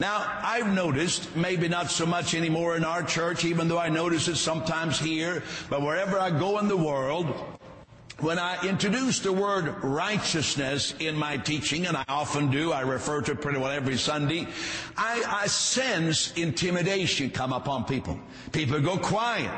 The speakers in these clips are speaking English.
Now, I've noticed, maybe not so much anymore in our church, even though I notice it sometimes here, but wherever I go in the world, when I introduce the word righteousness in my teaching, and I often do, I refer to it pretty well every Sunday, I, I sense intimidation come upon people. People go quiet.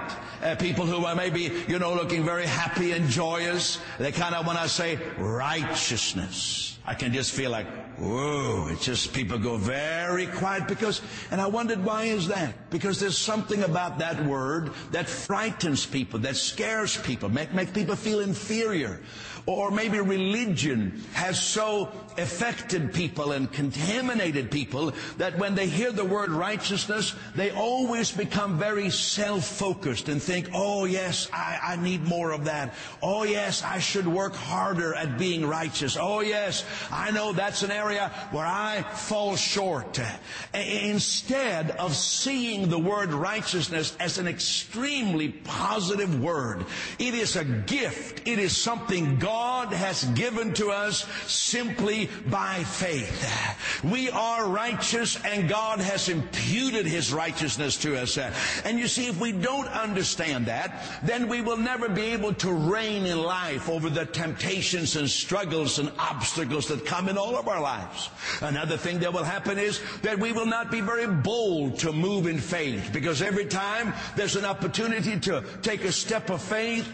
Uh, people who are maybe, you know, looking very happy and joyous, they kind of, when I say righteousness, I can just feel like, whoa, it's just people go very quiet because, and I wondered why is that? Because there's something about that word that frightens people, that scares people, make, make people feel inferior. Or maybe religion has so affected people and contaminated people that when they hear the word righteousness, they always become very self-focused and think, oh yes, I, I need more of that. Oh yes, I should work harder at being righteous. Oh yes, I know that's an area where I fall short. Instead of seeing the word righteousness as an extremely positive word, it is a gift. It is something God God has given to us simply by faith. We are righteous and God has imputed His righteousness to us. And you see, if we don't understand that, then we will never be able to reign in life over the temptations and struggles and obstacles that come in all of our lives. Another thing that will happen is that we will not be very bold to move in faith because every time there's an opportunity to take a step of faith,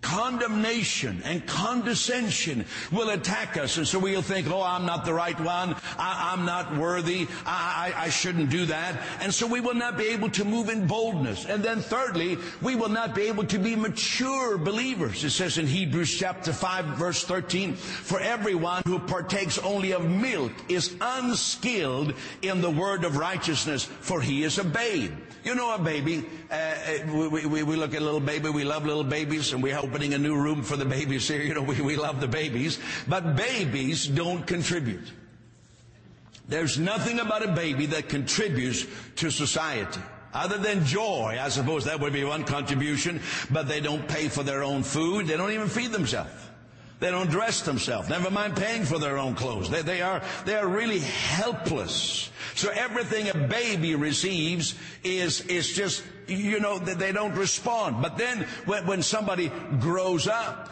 condemnation and condescension will attack us. And so we'll think, oh, I'm not the right one. I, am not worthy. I, I, I shouldn't do that. And so we will not be able to move in boldness. And then thirdly, we will not be able to be mature believers. It says in Hebrews chapter 5 verse 13, for everyone who partakes only of milk is unskilled in the word of righteousness, for he is a babe. You know a baby, uh, uh, we, we, we, look at little baby, we love little babies, and we're opening a new room for the babies here. You know, we, we love the babies. But babies don't contribute. There's nothing about a baby that contributes to society. Other than joy, I suppose that would be one contribution, but they don't pay for their own food. They don't even feed themselves. They don't dress themselves. Never mind paying for their own clothes. They, they, are, they are really helpless. So everything a baby receives is, is just, you know, that they don't respond. But then when, when somebody grows up,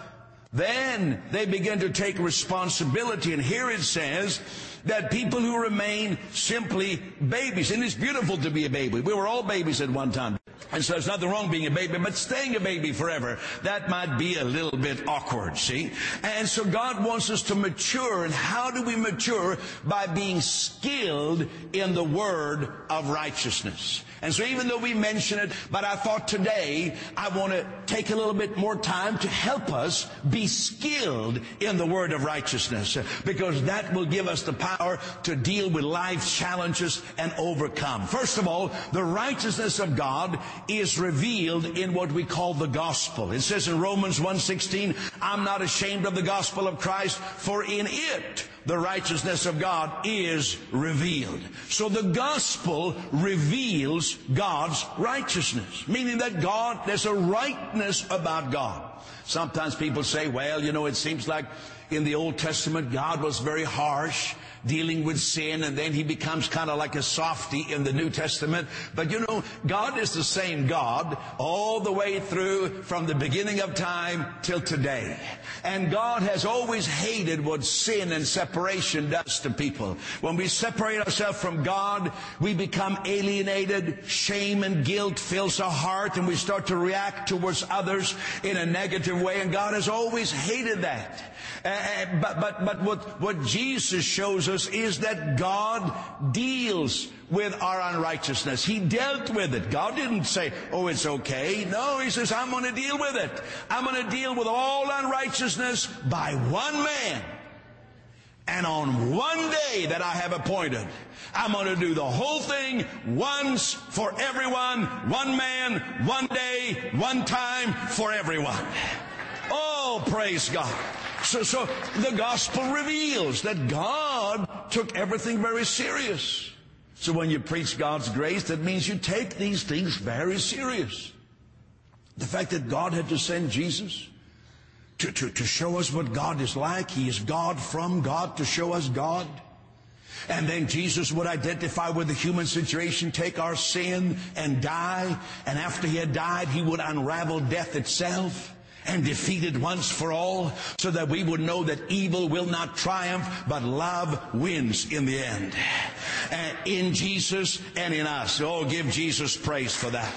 then they begin to take responsibility. And here it says that people who remain simply babies, and it's beautiful to be a baby. We were all babies at one time. And so there's nothing wrong being a baby, but staying a baby forever, that might be a little bit awkward, see? And so God wants us to mature, and how do we mature? By being skilled in the word of righteousness. And so even though we mention it, but I thought today I want to take a little bit more time to help us be skilled in the word of righteousness, because that will give us the power to deal with life's challenges and overcome. First of all, the righteousness of God is revealed in what we call the gospel. It says in Romans 1:16, I'm not ashamed of the gospel of Christ, for in it the righteousness of God is revealed. So the gospel reveals God's righteousness, meaning that God, there's a rightness about God. Sometimes people say, well, you know, it seems like in the Old Testament, God was very harsh dealing with sin, and then he becomes kind of like a softy in the New Testament. But you know, God is the same God all the way through from the beginning of time till today. And God has always hated what sin and separation does to people. When we separate ourselves from God, we become alienated, shame and guilt fills our heart, and we start to react towards others in a negative way, and God has always hated that. Uh, but, but, but what, what Jesus shows us is that God deals with our unrighteousness. He dealt with it. God didn't say, oh, it's okay. No, He says, I'm going to deal with it. I'm going to deal with all unrighteousness by one man. And on one day that I have appointed, I'm going to do the whole thing once for everyone, one man, one day, one time for everyone. Oh, praise God. So, so the gospel reveals that God took everything very serious. So when you preach God's grace, that means you take these things very serious. The fact that God had to send Jesus to, to, to show us what God is like. He is God from God to show us God. And then Jesus would identify with the human situation, take our sin and die. And after he had died, he would unravel death itself and defeated once for all so that we would know that evil will not triumph, but love wins in the end. In Jesus and in us. Oh, give Jesus praise for that.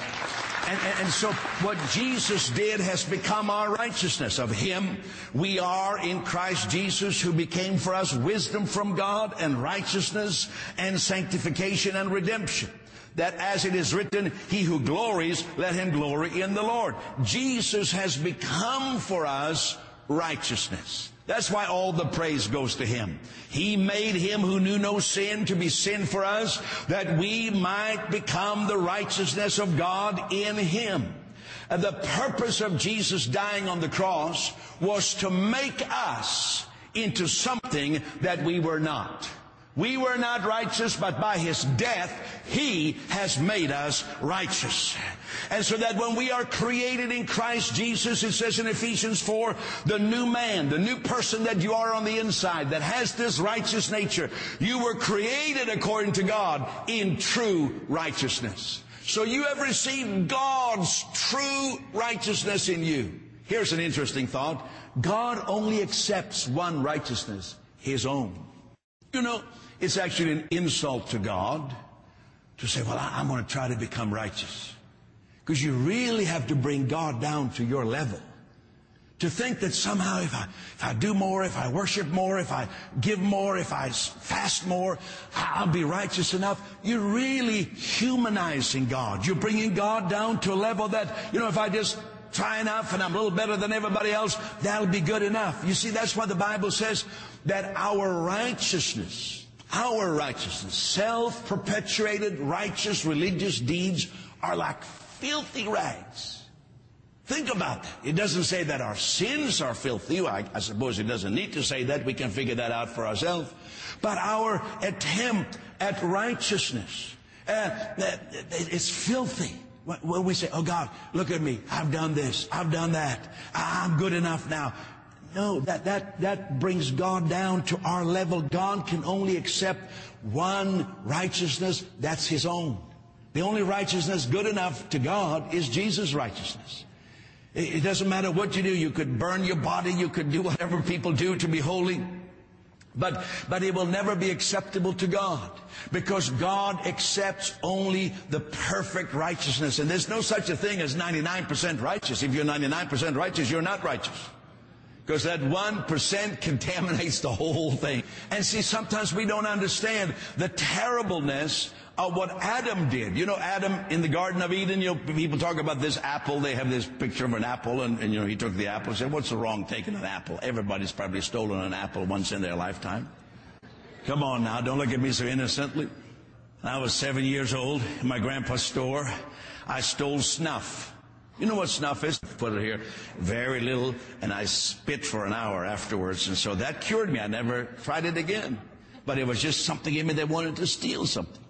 And, and, and, so what Jesus did has become our righteousness. Of Him, we are in Christ Jesus who became for us wisdom from God and righteousness and sanctification and redemption that as it is written, he who glories, let him glory in the Lord. Jesus has become for us righteousness. That's why all the praise goes to him. He made him who knew no sin to be sin for us that we might become the righteousness of God in him. And the purpose of Jesus dying on the cross was to make us into something that we were not. We were not righteous, but by His death, He has made us righteous. And so that when we are created in Christ Jesus, it says in Ephesians 4, the new man, the new person that you are on the inside that has this righteous nature, you were created according to God in true righteousness. So you have received God's true righteousness in you. Here's an interesting thought. God only accepts one righteousness, His own. You know, it's actually an insult to God to say, well, I'm going to try to become righteous. Because you really have to bring God down to your level. To think that somehow if I, if I do more, if I worship more, if I give more, if I fast more, I'll be righteous enough. You're really humanizing God. You're bringing God down to a level that, you know, if I just try enough and I'm a little better than everybody else, that'll be good enough. You see, that's why the Bible says that our righteousness our righteousness, self-perpetuated righteous religious deeds are like filthy rags. Think about that. It doesn't say that our sins are filthy. I, I, suppose it doesn't need to say that. We can figure that out for ourselves. But our attempt at righteousness, uh, it's filthy. When we say, oh God, look at me. I've done this. I've done that. I'm good enough now. No, that, that, that brings God down to our level. God can only accept one righteousness. That's His own. The only righteousness good enough to God is Jesus' righteousness. It doesn't matter what you do. You could burn your body. You could do whatever people do to be holy. But, but it will never be acceptable to God because God accepts only the perfect righteousness. And there's no such a thing as 99% righteous. If you're 99% righteous, you're not righteous. Because that 1% contaminates the whole thing. And see, sometimes we don't understand the terribleness of what Adam did. You know, Adam in the Garden of Eden, you know, people talk about this apple. They have this picture of an apple and, and you know, he took the apple and said, what's the wrong taking an apple? Everybody's probably stolen an apple once in their lifetime. Come on now, don't look at me so innocently. I was seven years old in my grandpa's store. I stole snuff. You know what snuff is? Put it here. Very little, and I spit for an hour afterwards. And so that cured me. I never tried it again. But it was just something in me that wanted to steal something.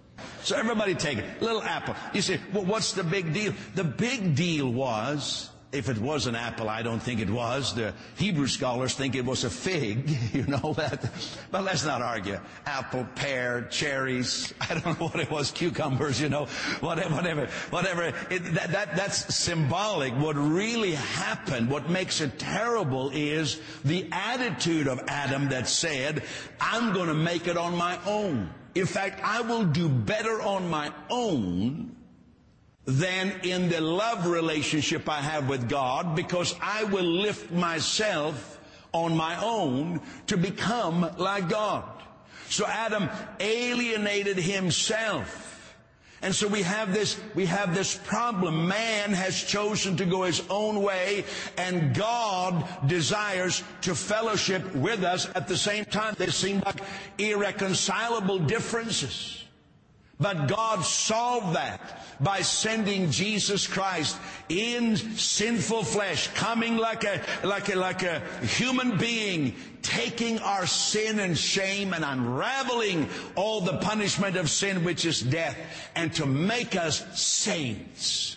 So everybody take it. Little apple. You say, well, what's the big deal? The big deal was if it was an apple, I don't think it was. The Hebrew scholars think it was a fig, you know that. But let's not argue. Apple, pear, cherries, I don't know what it was, cucumbers, you know, whatever, whatever, whatever. It, that, that, that's symbolic. What really happened, what makes it terrible is the attitude of Adam that said, I'm to make it on my own. In fact, I will do better on my own than in the love relationship I have with God because I will lift myself on my own to become like God. So Adam alienated himself. And so we have this, we have this problem. Man has chosen to go his own way and God desires to fellowship with us at the same time. They seem like irreconcilable differences. But God solved that by sending Jesus Christ in sinful flesh, coming like a, like a, like a human being, taking our sin and shame and unraveling all the punishment of sin, which is death, and to make us saints.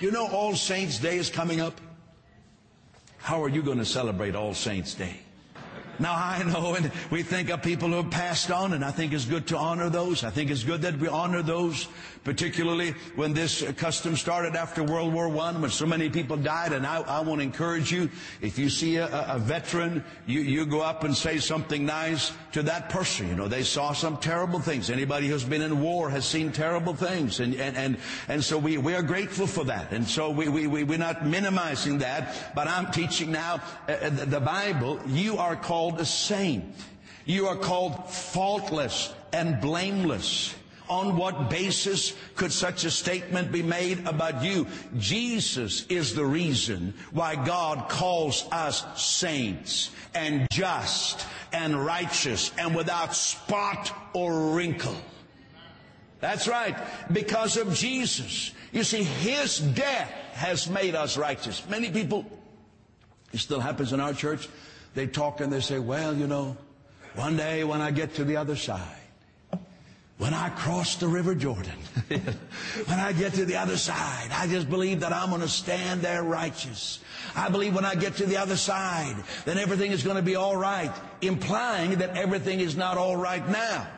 You know All Saints Day is coming up? How are you going to celebrate All Saints Day? Now I know, and we think of people who have passed on, and I think it's good to honor those. I think it's good that we honor those, particularly when this custom started after World War I, when so many people died. And I, I want to encourage you, if you see a, a veteran, you, you go up and say something nice to that person. You know, they saw some terrible things. Anybody who's been in war has seen terrible things. And, and, and, and so we, we are grateful for that. And so we, we, we, we're not minimizing that, but I'm teaching now uh, the Bible. You are called a saint. You are called faultless and blameless. On what basis could such a statement be made about you? Jesus is the reason why God calls us saints and just and righteous and without spot or wrinkle. That's right, because of Jesus. You see, His death has made us righteous. Many people, it still happens in our church, they talk and they say, well, you know, one day when I get to the other side, when I cross the River Jordan, when I get to the other side, I just believe that I'm going to stand there righteous. I believe when I get to the other side, then everything is going to be all right, implying that everything is not all right now.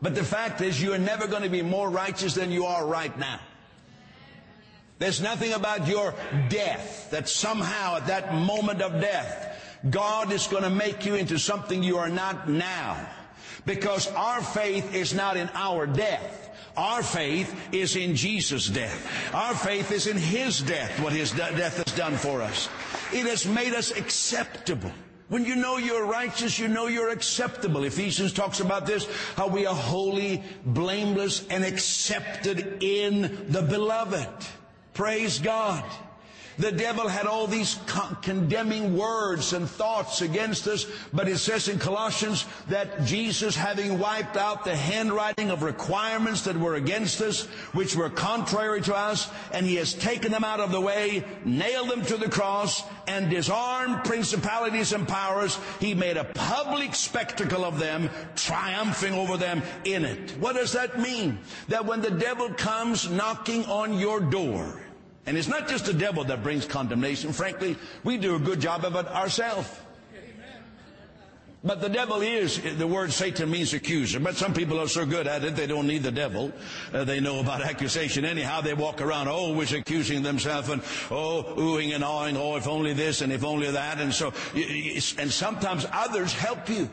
But the fact is, you are never going to be more righteous than you are right now. There's nothing about your death that somehow at that moment of death, God is going to make you into something you are not now. Because our faith is not in our death. Our faith is in Jesus' death. Our faith is in His death, what His death has done for us. It has made us acceptable. When you know you're righteous, you know you're acceptable. Ephesians talks about this, how we are holy, blameless, and accepted in the beloved. Praise God. The devil had all these con- condemning words and thoughts against us, but it says in Colossians that Jesus, having wiped out the handwriting of requirements that were against us, which were contrary to us, and he has taken them out of the way, nailed them to the cross, and disarmed principalities and powers. He made a public spectacle of them, triumphing over them in it. What does that mean? That when the devil comes knocking on your door, and it's not just the devil that brings condemnation. Frankly, we do a good job of it ourselves. But the devil is, the word Satan means accuser. But some people are so good at it, they don't need the devil. Uh, they know about accusation anyhow. They walk around always accusing themselves and, oh, oohing and awing, oh, if only this and if only that. And so, and sometimes others help you.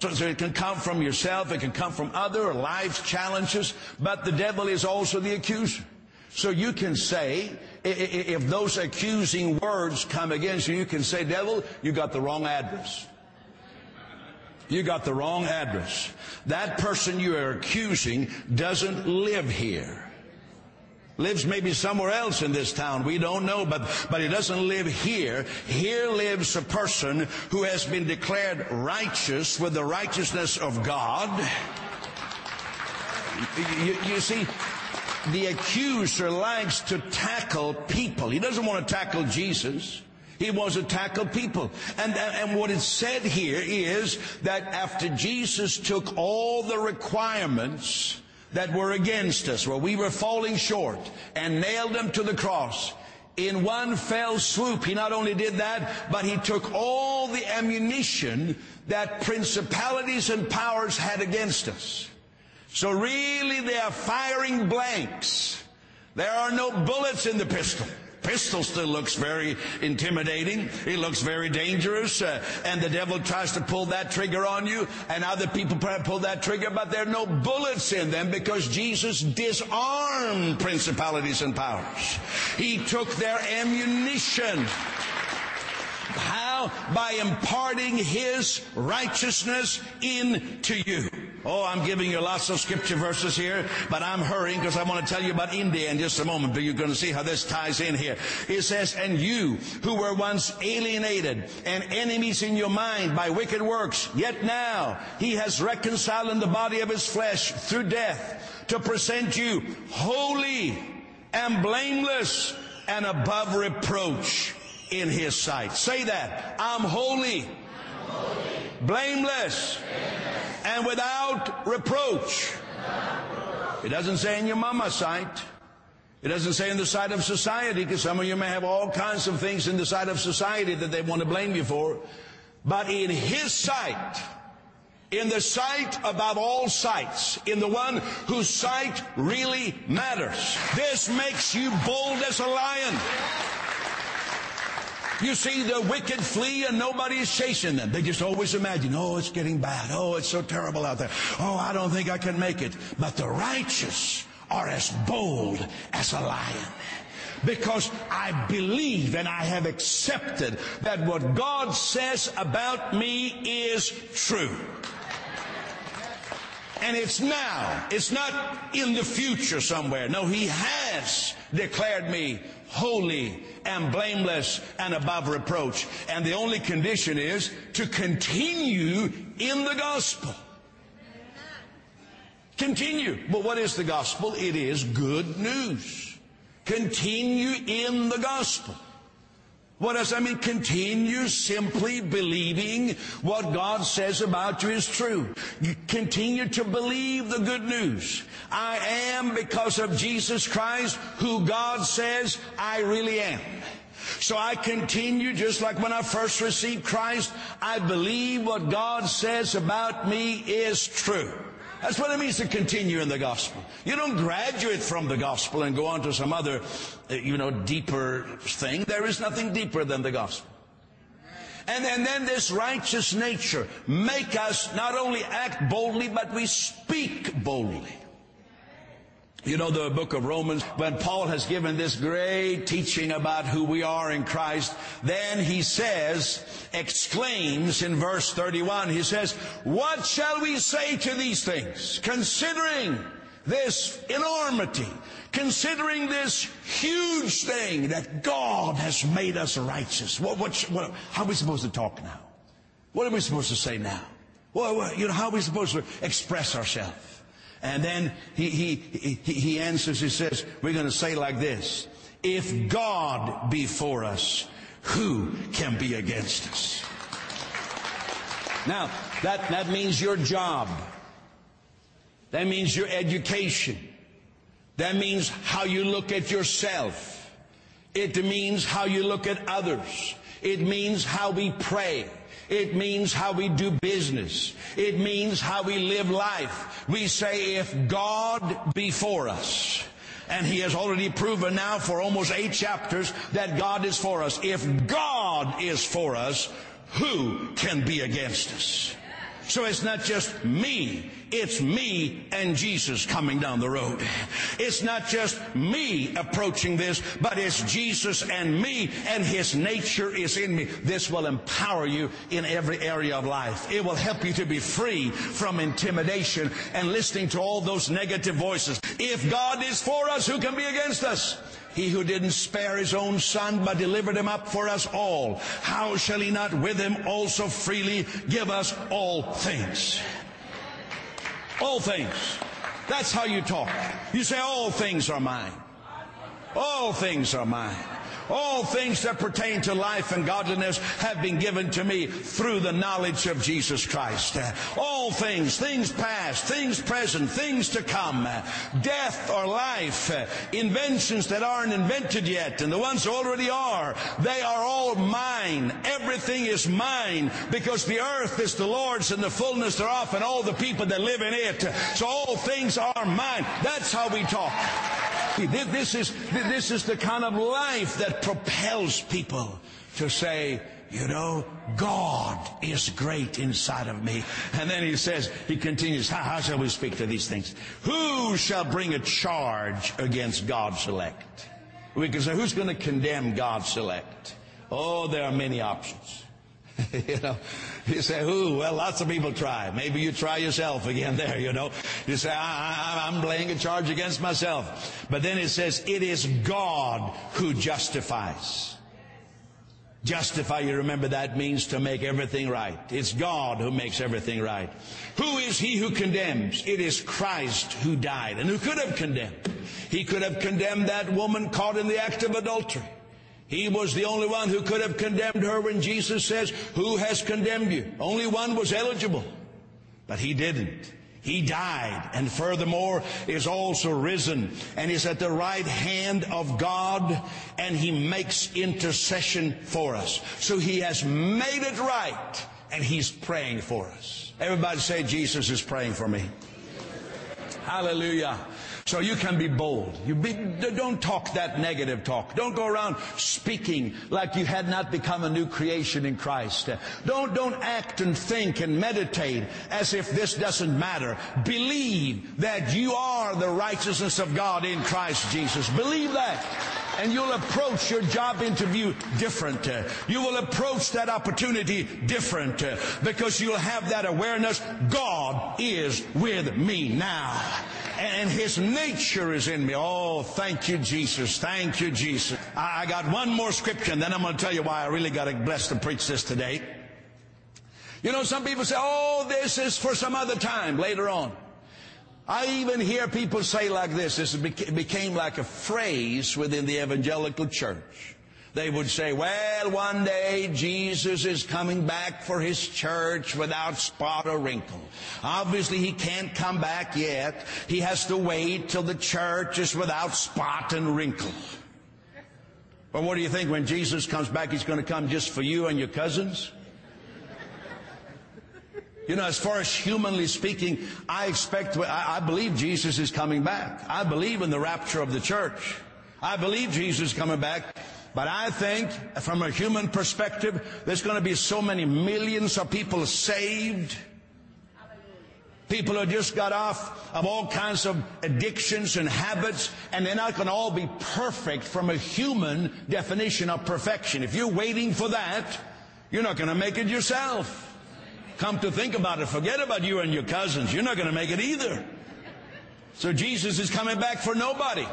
So, so it can come from yourself, it can come from other life's challenges, but the devil is also the accuser. So you can say, if those accusing words come against you, you can say, devil, you got the wrong address. You got the wrong address. That person you are accusing doesn't live here. Lives maybe somewhere else in this town. We don't know, but, but he doesn't live here. Here lives a person who has been declared righteous with the righteousness of God. You, you see, the accuser likes to tackle people. He doesn't want to tackle Jesus. He wants to tackle people. And, and what is said here is that after Jesus took all the requirements that were against us, where we were falling short, and nailed them to the cross, in one fell swoop, he not only did that, but he took all the ammunition that principalities and powers had against us. So really they are firing blanks. There are no bullets in the pistol. Pistol still looks very intimidating. It looks very dangerous. Uh, and the devil tries to pull that trigger on you and other people pull that trigger, but there are no bullets in them because Jesus disarmed principalities and powers. He took their ammunition. How? By imparting His righteousness into you. Oh, I'm giving you lots of scripture verses here, but I'm hurrying because I want to tell you about India in just a moment, but you're going to see how this ties in here. It says, and you who were once alienated and enemies in your mind by wicked works, yet now he has reconciled in the body of his flesh through death to present you holy and blameless and above reproach in his sight. Say that. I'm holy, I'm holy. blameless, and without reproach. It doesn't say in your mama's sight. It doesn't say in the sight of society, because some of you may have all kinds of things in the sight of society that they want to blame you for. but in His sight, in the sight above all sights, in the one whose sight really matters. This makes you bold as a lion. You see the wicked flee and nobody is chasing them. They just always imagine, oh, it's getting bad. Oh, it's so terrible out there. Oh, I don't think I can make it. But the righteous are as bold as a lion. Because I believe and I have accepted that what God says about me is true. And it's now. It's not in the future somewhere. No, He has declared me holy and blameless and above reproach. And the only condition is to continue in the gospel. Continue. But what is the gospel? It is good news. Continue in the gospel. What does that mean? Continue simply believing what God says about you is true. You continue to believe the good news. I am because of Jesus Christ who God says I really am. So I continue just like when I first received Christ. I believe what God says about me is true. That's what it means to continue in the gospel. You don't graduate from the gospel and go on to some other, uh, you know, deeper thing. There is nothing deeper than the gospel. And, and then this righteous nature make us not only act boldly, but we speak boldly. You know the book of Romans, when Paul has given this great teaching about who we are in Christ, then he says, exclaims in verse 31, he says, What shall we say to these things? Considering this enormity, considering this huge thing that God has made us righteous. What, what, what, how are we supposed to talk now? What are we supposed to say now? Well, you know, how are we supposed to express ourselves? And then he, he, he, he answers, he says, we're going to say like this. If God be for us, who can be against us? Now, that, that means your job. That means your education. That means how you look at yourself. It means how you look at others. It means how we pray. It means how we do business. It means how we live life. We say, if God be for us, and he has already proven now for almost eight chapters that God is for us. If God is for us, who can be against us? So it's not just me. It's me and Jesus coming down the road. It's not just me approaching this, but it's Jesus and me and His nature is in me. This will empower you in every area of life. It will help you to be free from intimidation and listening to all those negative voices. If God is for us, who can be against us? He who didn't spare his own son, but delivered him up for us all, how shall he not with him also freely give us all things? All things. That's how you talk. You say, all things are mine. All things are mine. All things that pertain to life and godliness have been given to me through the knowledge of Jesus Christ. All things, things past, things present, things to come, death or life, inventions that aren't invented yet, and the ones that already are, they are all mine. Everything is mine because the earth is the Lord's and the fullness thereof and all the people that live in it. So all things are mine. That's how we talk. This is, this is the kind of life that propels people to say, you know, God is great inside of me. And then he says, he continues, how, how, shall we speak to these things? Who shall bring a charge against God's elect? We can say, who's going to condemn God's elect? Oh, there are many options. you know, you say, who? Well, lots of people try. Maybe you try yourself again there, you know. You say, I, am laying a charge against myself. But then it says, it is God who justifies. Justify, you remember that means to make everything right. It's God who makes everything right. Who is he who condemns? It is Christ who died. And who could have condemned? He could have condemned that woman caught in the act of adultery. He was the only one who could have condemned her when Jesus says, Who has condemned you? Only one was eligible. But he didn't. He died and furthermore is also risen and is at the right hand of God and he makes intercession for us. So he has made it right and he's praying for us. Everybody say Jesus is praying for me. Hallelujah. So you can be bold. You be, don't talk that negative talk. Don't go around speaking like you had not become a new creation in Christ. Don't, don't act and think and meditate as if this doesn't matter. Believe that you are the righteousness of God in Christ Jesus. Believe that and you'll approach your job interview different. You will approach that opportunity different because you'll have that awareness. God is with me now. And His nature is in me. Oh, thank you, Jesus. Thank you, Jesus. I got one more scripture and then I'm going to tell you why I really got blessed to preach this today. You know, some people say, oh, this is for some other time later on. I even hear people say like this, this became like a phrase within the evangelical church. They would say, well, one day Jesus is coming back for his church without spot or wrinkle. Obviously he can't come back yet. He has to wait till the church is without spot and wrinkle. But what do you think when Jesus comes back, he's going to come just for you and your cousins? You know, as far as humanly speaking, I expect, I, believe Jesus is coming back. I believe in the rapture of the church. I believe Jesus is coming back. But I think, from a human perspective, there's going to be so many millions of people saved. People who just got off of all kinds of addictions and habits, and they're not going to all be perfect from a human definition of perfection. If you're waiting for that, you're not going to make it yourself. Come to think about it, forget about you and your cousins. You're not going to make it either. So Jesus is coming back for nobody.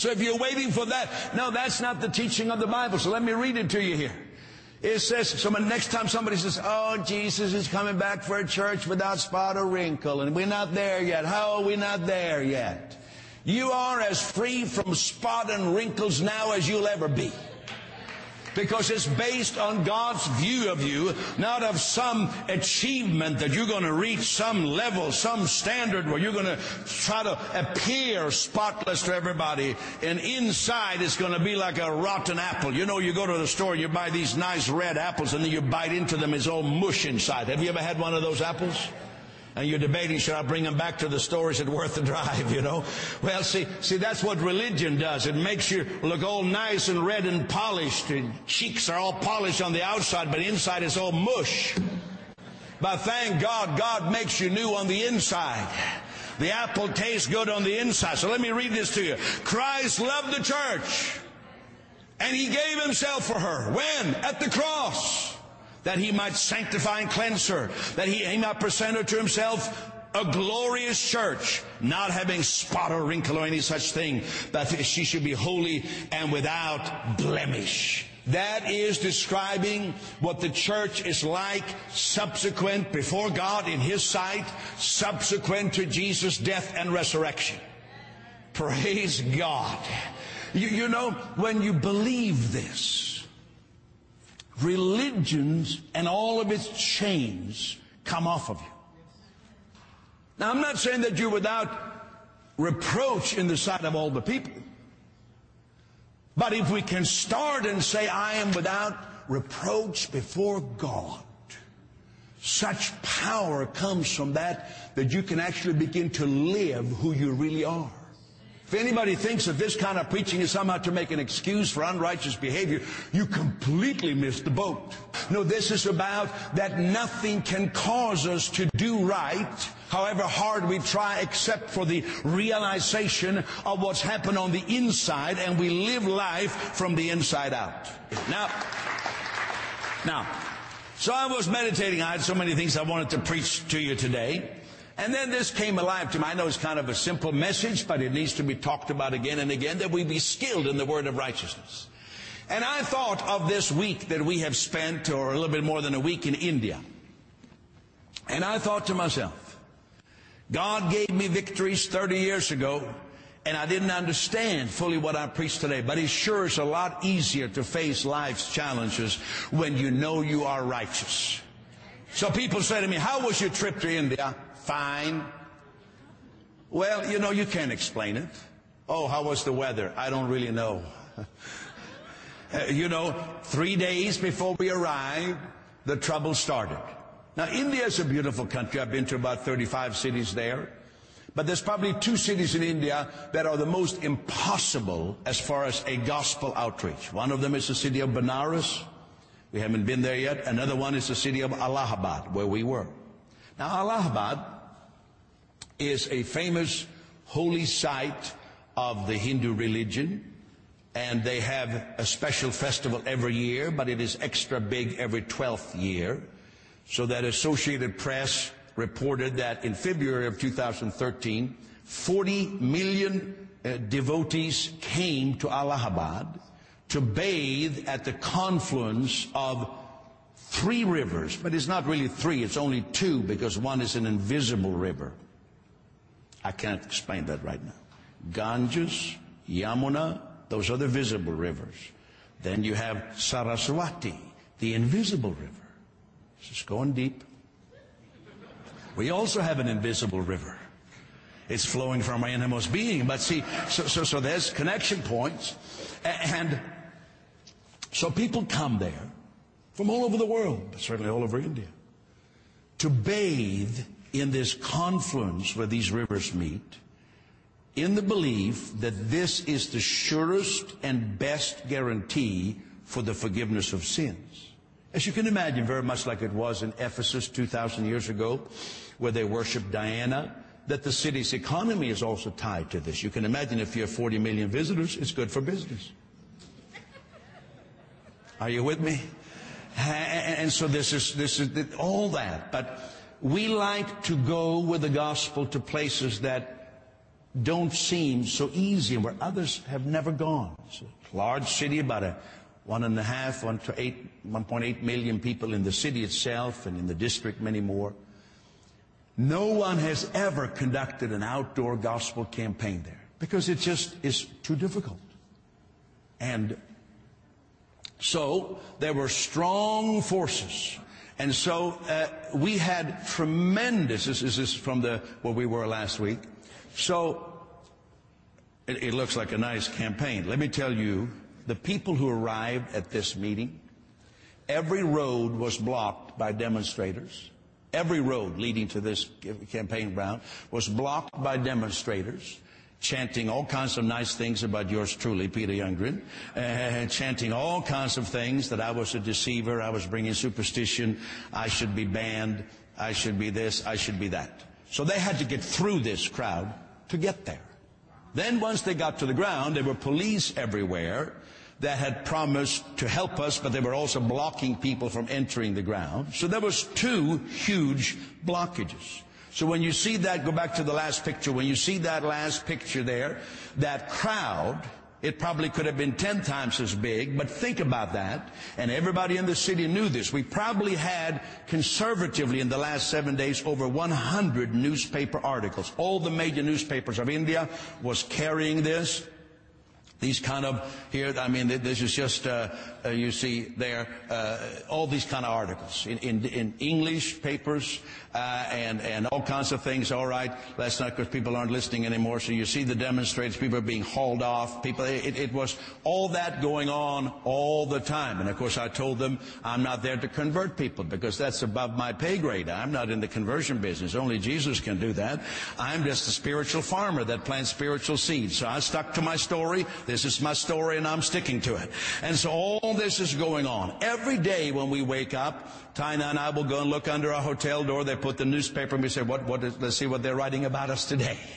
So if you're waiting for that, no, that's not the teaching of the Bible. So let me read it to you here. It says, so next time somebody says, oh, Jesus is coming back for a church without spot or wrinkle, and we're not there yet. How are we not there yet? You are as free from spot and wrinkles now as you'll ever be because it's based on God's view of you, not of some achievement that you're going to reach some level, some standard where you're going to try to appear spotless to everybody. And inside it's going to be like a rotten apple. You know, you go to the store you buy these nice red apples and then you bite into them, it's all mush inside. Have you ever had one of those apples? And you're debating, should I bring them back to the store? Is it worth the drive, you know? Well, see, see, that's what religion does. It makes you look all nice and red and polished. And cheeks are all polished on the outside, but inside it's all mush. But thank God, God makes you new on the inside. The apple tastes good on the inside. So let me read this to you. Christ loved the church. And he gave himself for her. When? At the cross that he might sanctify and cleanse her, that he, he might present her to himself a glorious church, not having spot or wrinkle or any such thing, but she should be holy and without blemish. That is describing what the church is like subsequent before God in His sight, subsequent to Jesus' death and resurrection. Praise God. You, you know, when you believe this, religions and all of its chains come off of you. Now, I'm not saying that you're without reproach in the sight of all the people. But if we can start and say, I am without reproach before God, such power comes from that that you can actually begin to live who you really are. If anybody thinks that this kind of preaching is somehow to make an excuse for unrighteous behavior, you completely missed the boat. No, this is about that nothing can cause us to do right, however hard we try, except for the realization of what's happened on the inside, and we live life from the inside out. Now, now, so I was meditating. I had so many things I wanted to preach to you today. And then this came alive to me. I know it's kind of a simple message, but it needs to be talked about again and again that we be skilled in the word of righteousness. And I thought of this week that we have spent, or a little bit more than a week in India. And I thought to myself, God gave me victories 30 years ago, and I didn't understand fully what I preached today, but it sure is a lot easier to face life's challenges when you know you are righteous. So people say to me, how was your trip to India? Fine. Well, you know, you can't explain it. Oh, how was the weather? I don't really know. Uh, you know, three days before we arrived, the trouble started. Now, India is a beautiful country. I've been to about 35 cities there. But there's probably two cities in India that are the most impossible as far as a gospel outreach. One of them is the city of Benares. We haven't been there yet. Another one is the city of Allahabad, where we were. Now, Allahabad is a famous holy site of the Hindu religion. And they have a special festival every year, but it is extra big every 12th year. So that Associated Press reported that in February of 2013, 40 million uh, devotees came to Allahabad to bathe at the confluence of three rivers, but it's not really three, it's only two because one is an invisible river. I can't explain that right now. Ganges, Yamuna, those are the visible rivers. Then you have Saraswati, the invisible river. This is going deep. We also have an invisible river. It's flowing from our innermost being. But see, so, so, so there's connection points. And so people come there from all over the world, but certainly all over India, to bathe in this confluence where these rivers meet in the belief that this is the surest and best guarantee for the forgiveness of sins. As you can imagine, very much like it was in Ephesus 2,000 years ago, where they worshiped Diana, that the city's economy is also tied to this. You can imagine if you have 40 million visitors, it's good for business. Are you with me? And so this is, this is all that. But we like to go with the gospel to places that don't seem so easy and where others have never gone. It's a large city, about a one and a half, one to eight, 1.8 million people in the city itself and in the district, many more. No one has ever conducted an outdoor gospel campaign there because it just is too difficult. And so there were strong forces. And so uh, we had tremendous, this is from the, where we were last week, so it, it looks like a nice campaign. Let me tell you, the people who arrived at this meeting, every road was blocked by demonstrators. Every road leading to this campaign ground was blocked by demonstrators chanting all kinds of nice things about yours truly, Peter Youngren, uh, chanting all kinds of things that I was a deceiver, I was bringing superstition, I should be banned, I should be this, I should be that. So they had to get through this crowd to get there. Then once they got to the ground, there were police everywhere that had promised to help us, but they were also blocking people from entering the ground. So there was two huge blockages. So when you see that, go back to the last picture, when you see that last picture there, that crowd, it probably could have been 10 times as big, but think about that. And everybody in the city knew this. We probably had conservatively in the last seven days over 100 newspaper articles. All the major newspapers of India was carrying this. These kind of here, I mean, this is just uh, uh, you see there uh, all these kind of articles in, in, in English papers uh, and and all kinds of things. All right, that's not because people aren't listening anymore. So you see the demonstrators, people are being hauled off. People, it, it was all that going on all the time. And of course, I told them I'm not there to convert people because that's above my pay grade. I'm not in the conversion business. Only Jesus can do that. I'm just a spiritual farmer that plants spiritual seeds. So I stuck to my story. This is my story, and I'm sticking to it. And so all this is going on. Every day when we wake up, Tina and I will go and look under our hotel door. They put the newspaper and we say, what, what is, let's see what they're writing about us today.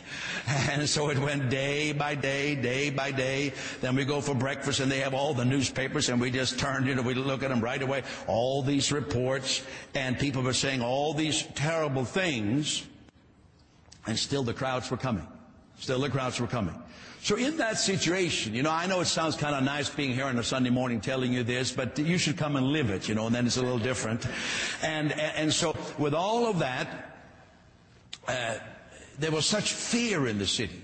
And so it went day by day, day by day. Then we go for breakfast and they have all the newspapers and we just turn, you know, we look at them right away. All these reports and people were saying all these terrible things and still the crowds were coming. Still the crowds were coming. So in that situation, you know, I know it sounds kind of nice being here on a Sunday morning telling you this, but you should come and live it, you know, and then it's a little different. And, and so with all of that, uh, there was such fear in the city.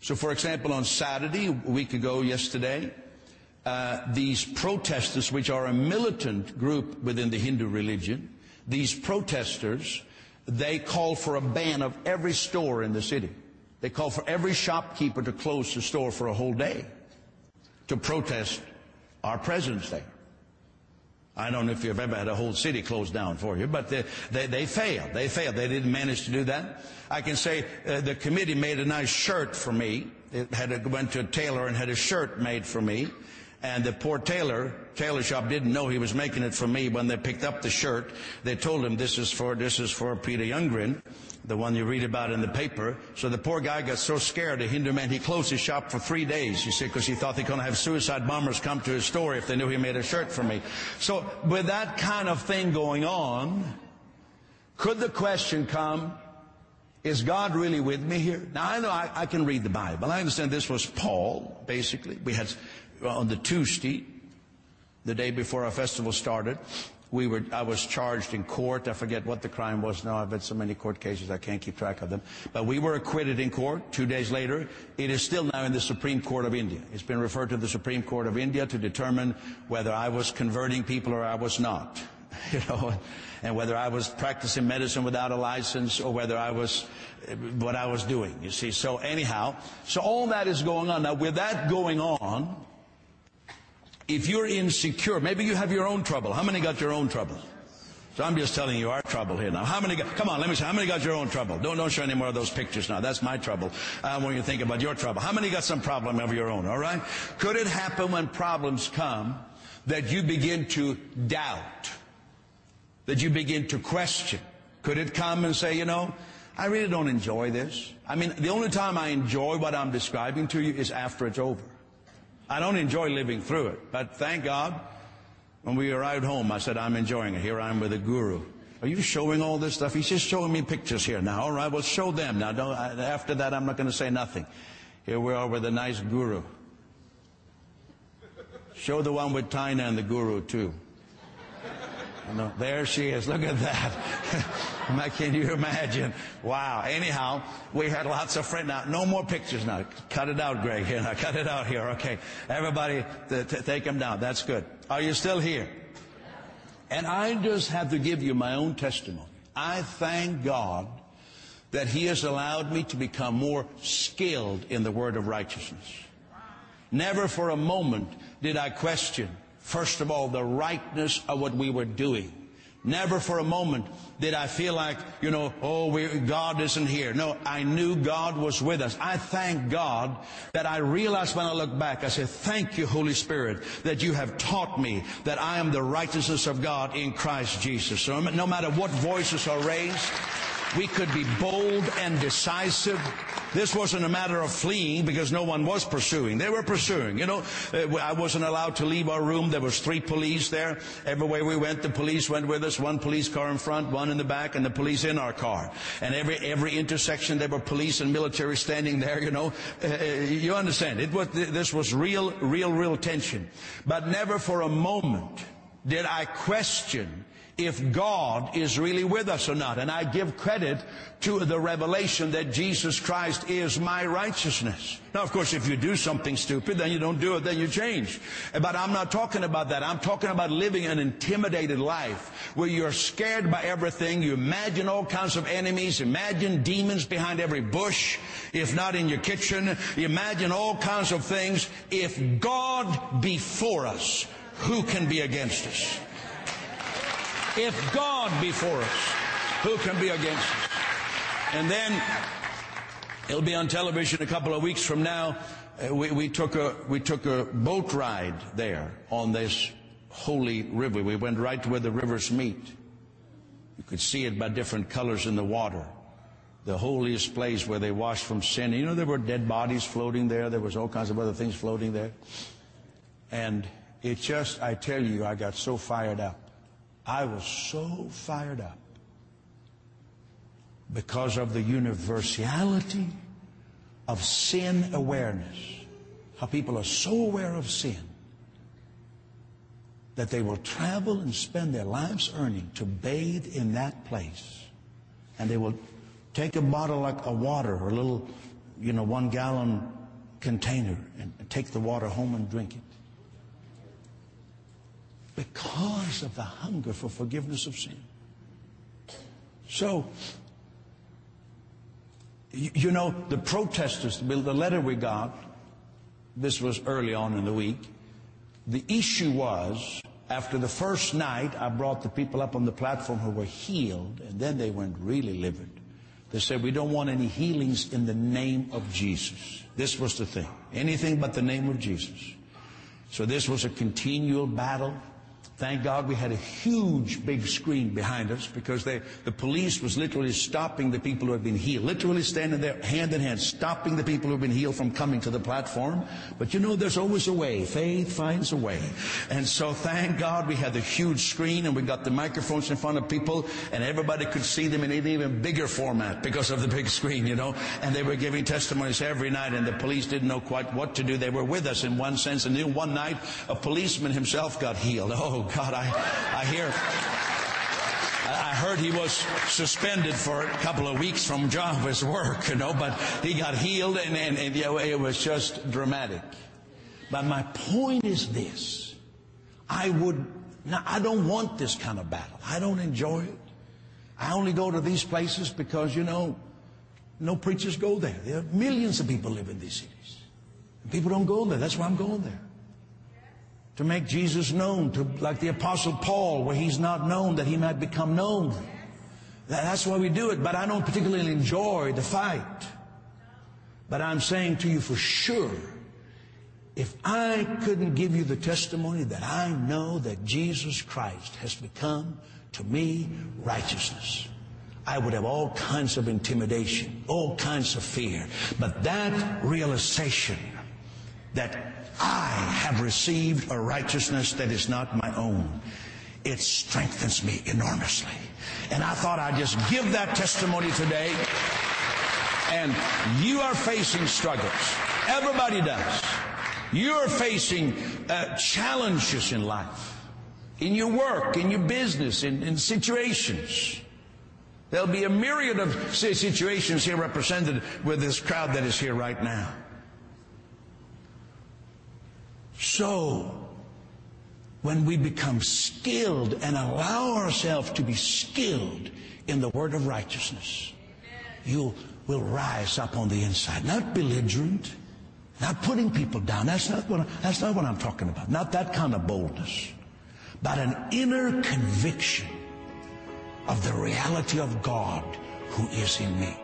So for example, on Saturday, a week ago yesterday, uh, these protesters, which are a militant group within the Hindu religion, these protesters, they called for a ban of every store in the city. They called for every shopkeeper to close the store for a whole day to protest our President's Day. I don't know if you've ever had a whole city closed down for you, but they, they, they failed. They failed. They didn't manage to do that. I can say uh, the committee made a nice shirt for me. It had a, went to a tailor and had a shirt made for me. And the poor tailor, tailor shop didn't know he was making it for me when they picked up the shirt. They told him this is for, this is for Peter Youngren, the one you read about in the paper. So the poor guy got so scared, a Hindu man, he closed his shop for three days, you see, because he thought they're going to have suicide bombers come to his store if they knew he made a shirt for me. So with that kind of thing going on, could the question come, is God really with me here? Now I know I, I can read the Bible. I understand this was Paul, basically. We had on the Tuesday, the day before our festival started, we were, I was charged in court. I forget what the crime was now. I've had so many court cases, I can't keep track of them. But we were acquitted in court two days later. It is still now in the Supreme Court of India. It's been referred to the Supreme Court of India to determine whether I was converting people or I was not. You know, and whether I was practicing medicine without a license or whether I was what I was doing. You see, so anyhow, so all that is going on. Now with that going on, if you're insecure, maybe you have your own trouble. How many got your own trouble? So I'm just telling you our trouble here now. How many got, come on, let me say, how many got your own trouble? Don't, don't show any more of those pictures now. That's my trouble. I want you to think about your trouble. How many got some problem of your own, alright? Could it happen when problems come that you begin to doubt? That you begin to question? Could it come and say, you know, I really don't enjoy this. I mean, the only time I enjoy what I'm describing to you is after it's over. I don't enjoy living through it, but thank God, when we arrived home, I said, I'm enjoying it. Here I am with a guru. Are you showing all this stuff? He's just showing me pictures here now. All right, well, show them. Now, don't, after that, I'm not going to say nothing. Here we are with a nice guru. Show the one with Tina and the guru, too. No, there she is. Look at that. Can you imagine? Wow. Anyhow, we had lots of friends. Now, no more pictures now. Cut it out, Greg. Here, now, cut it out here. Okay. Everybody, t- take them down. That's good. Are you still here? And I just have to give you my own testimony. I thank God that He has allowed me to become more skilled in the word of righteousness. Never for a moment did I question first of all, the rightness of what we were doing. Never for a moment did I feel like, you know, oh, God isn't here. No, I knew God was with us. I thank God that I realized when I look back, I said, thank you, Holy Spirit, that you have taught me that I am the righteousness of God in Christ Jesus. So no matter what voices are raised, we could be bold and decisive. This wasn't a matter of fleeing because no one was pursuing. They were pursuing. You know, uh, I wasn't allowed to leave our room. There was three police there. Everywhere we went, the police went with us. One police car in front, one in the back, and the police in our car. And every, every intersection there were police and military standing there, you know. Uh, uh you understand. It was, this was real, real, real tension. But never for a moment did I question if God is really with us or not. And I give credit to the revelation that Jesus Christ is my righteousness. Now, of course, if you do something stupid, then you don't do it, then you change. But I'm not talking about that. I'm talking about living an intimidated life where you're scared by everything. You imagine all kinds of enemies. Imagine demons behind every bush, if not in your kitchen. You imagine all kinds of things. If God be for us, who can be against us? If God be for us, who can be against us? And then it'll be on television a couple of weeks from now. Uh, we, we, took a, we took a boat ride there on this holy river. We went right to where the rivers meet. You could see it by different colors in the water. The holiest place where they washed from sin. You know, there were dead bodies floating there. There was all kinds of other things floating there. And it just, I tell you, I got so fired up. I was so fired up because of the universality of sin awareness. How people are so aware of sin that they will travel and spend their lives earning to bathe in that place. And they will take a bottle like a water or a little, you know, one gallon container and take the water home and drink it because of the hunger for forgiveness of sin. So, you know, the protesters, the letter we got, this was early on in the week. The issue was, after the first night, I brought the people up on the platform who were healed, and then they went really livid. They said, we don't want any healings in the name of Jesus. This was the thing. Anything but the name of Jesus. So this was a continual battle. Thank God we had a huge big screen behind us because they, the police was literally stopping the people who had been healed, literally standing there hand in hand, stopping the people who had been healed from coming to the platform. But you know, there's always a way. Faith finds a way. And so thank God we had the huge screen and we got the microphones in front of people and everybody could see them in an even bigger format because of the big screen, you know. And they were giving testimonies every night and the police didn't know quite what to do. They were with us in one sense. And then one night, a policeman himself got healed. Oh, God, I, I hear. I heard he was suspended for a couple of weeks from job his work, you know, but he got healed and, and, and it was just dramatic. But my point is this. I would, now I don't want this kind of battle. I don't enjoy it. I only go to these places because, you know, no preachers go there. There are millions of people live in these cities. People don't go there. That's why I'm going there to make Jesus known, to like the apostle Paul, where he's not known, that he might become known. That's why we do it, but I don't particularly enjoy the fight. But I'm saying to you for sure, if I couldn't give you the testimony that I know that Jesus Christ has become to me righteousness, I would have all kinds of intimidation, all kinds of fear. But that realization that I have received a righteousness that is not my own. It strengthens me enormously. And I thought I'd just give that testimony today. And you are facing struggles. Everybody does. You're facing uh, challenges in life, in your work, in your business, in, in situations. There'll be a myriad of situations here represented with this crowd that is here right now. So, when we become skilled and allow ourselves to be skilled in the word of righteousness, you will rise up on the inside. Not belligerent, not putting people down. That's not what, that's not what I'm talking about. Not that kind of boldness. But an inner conviction of the reality of God who is in me.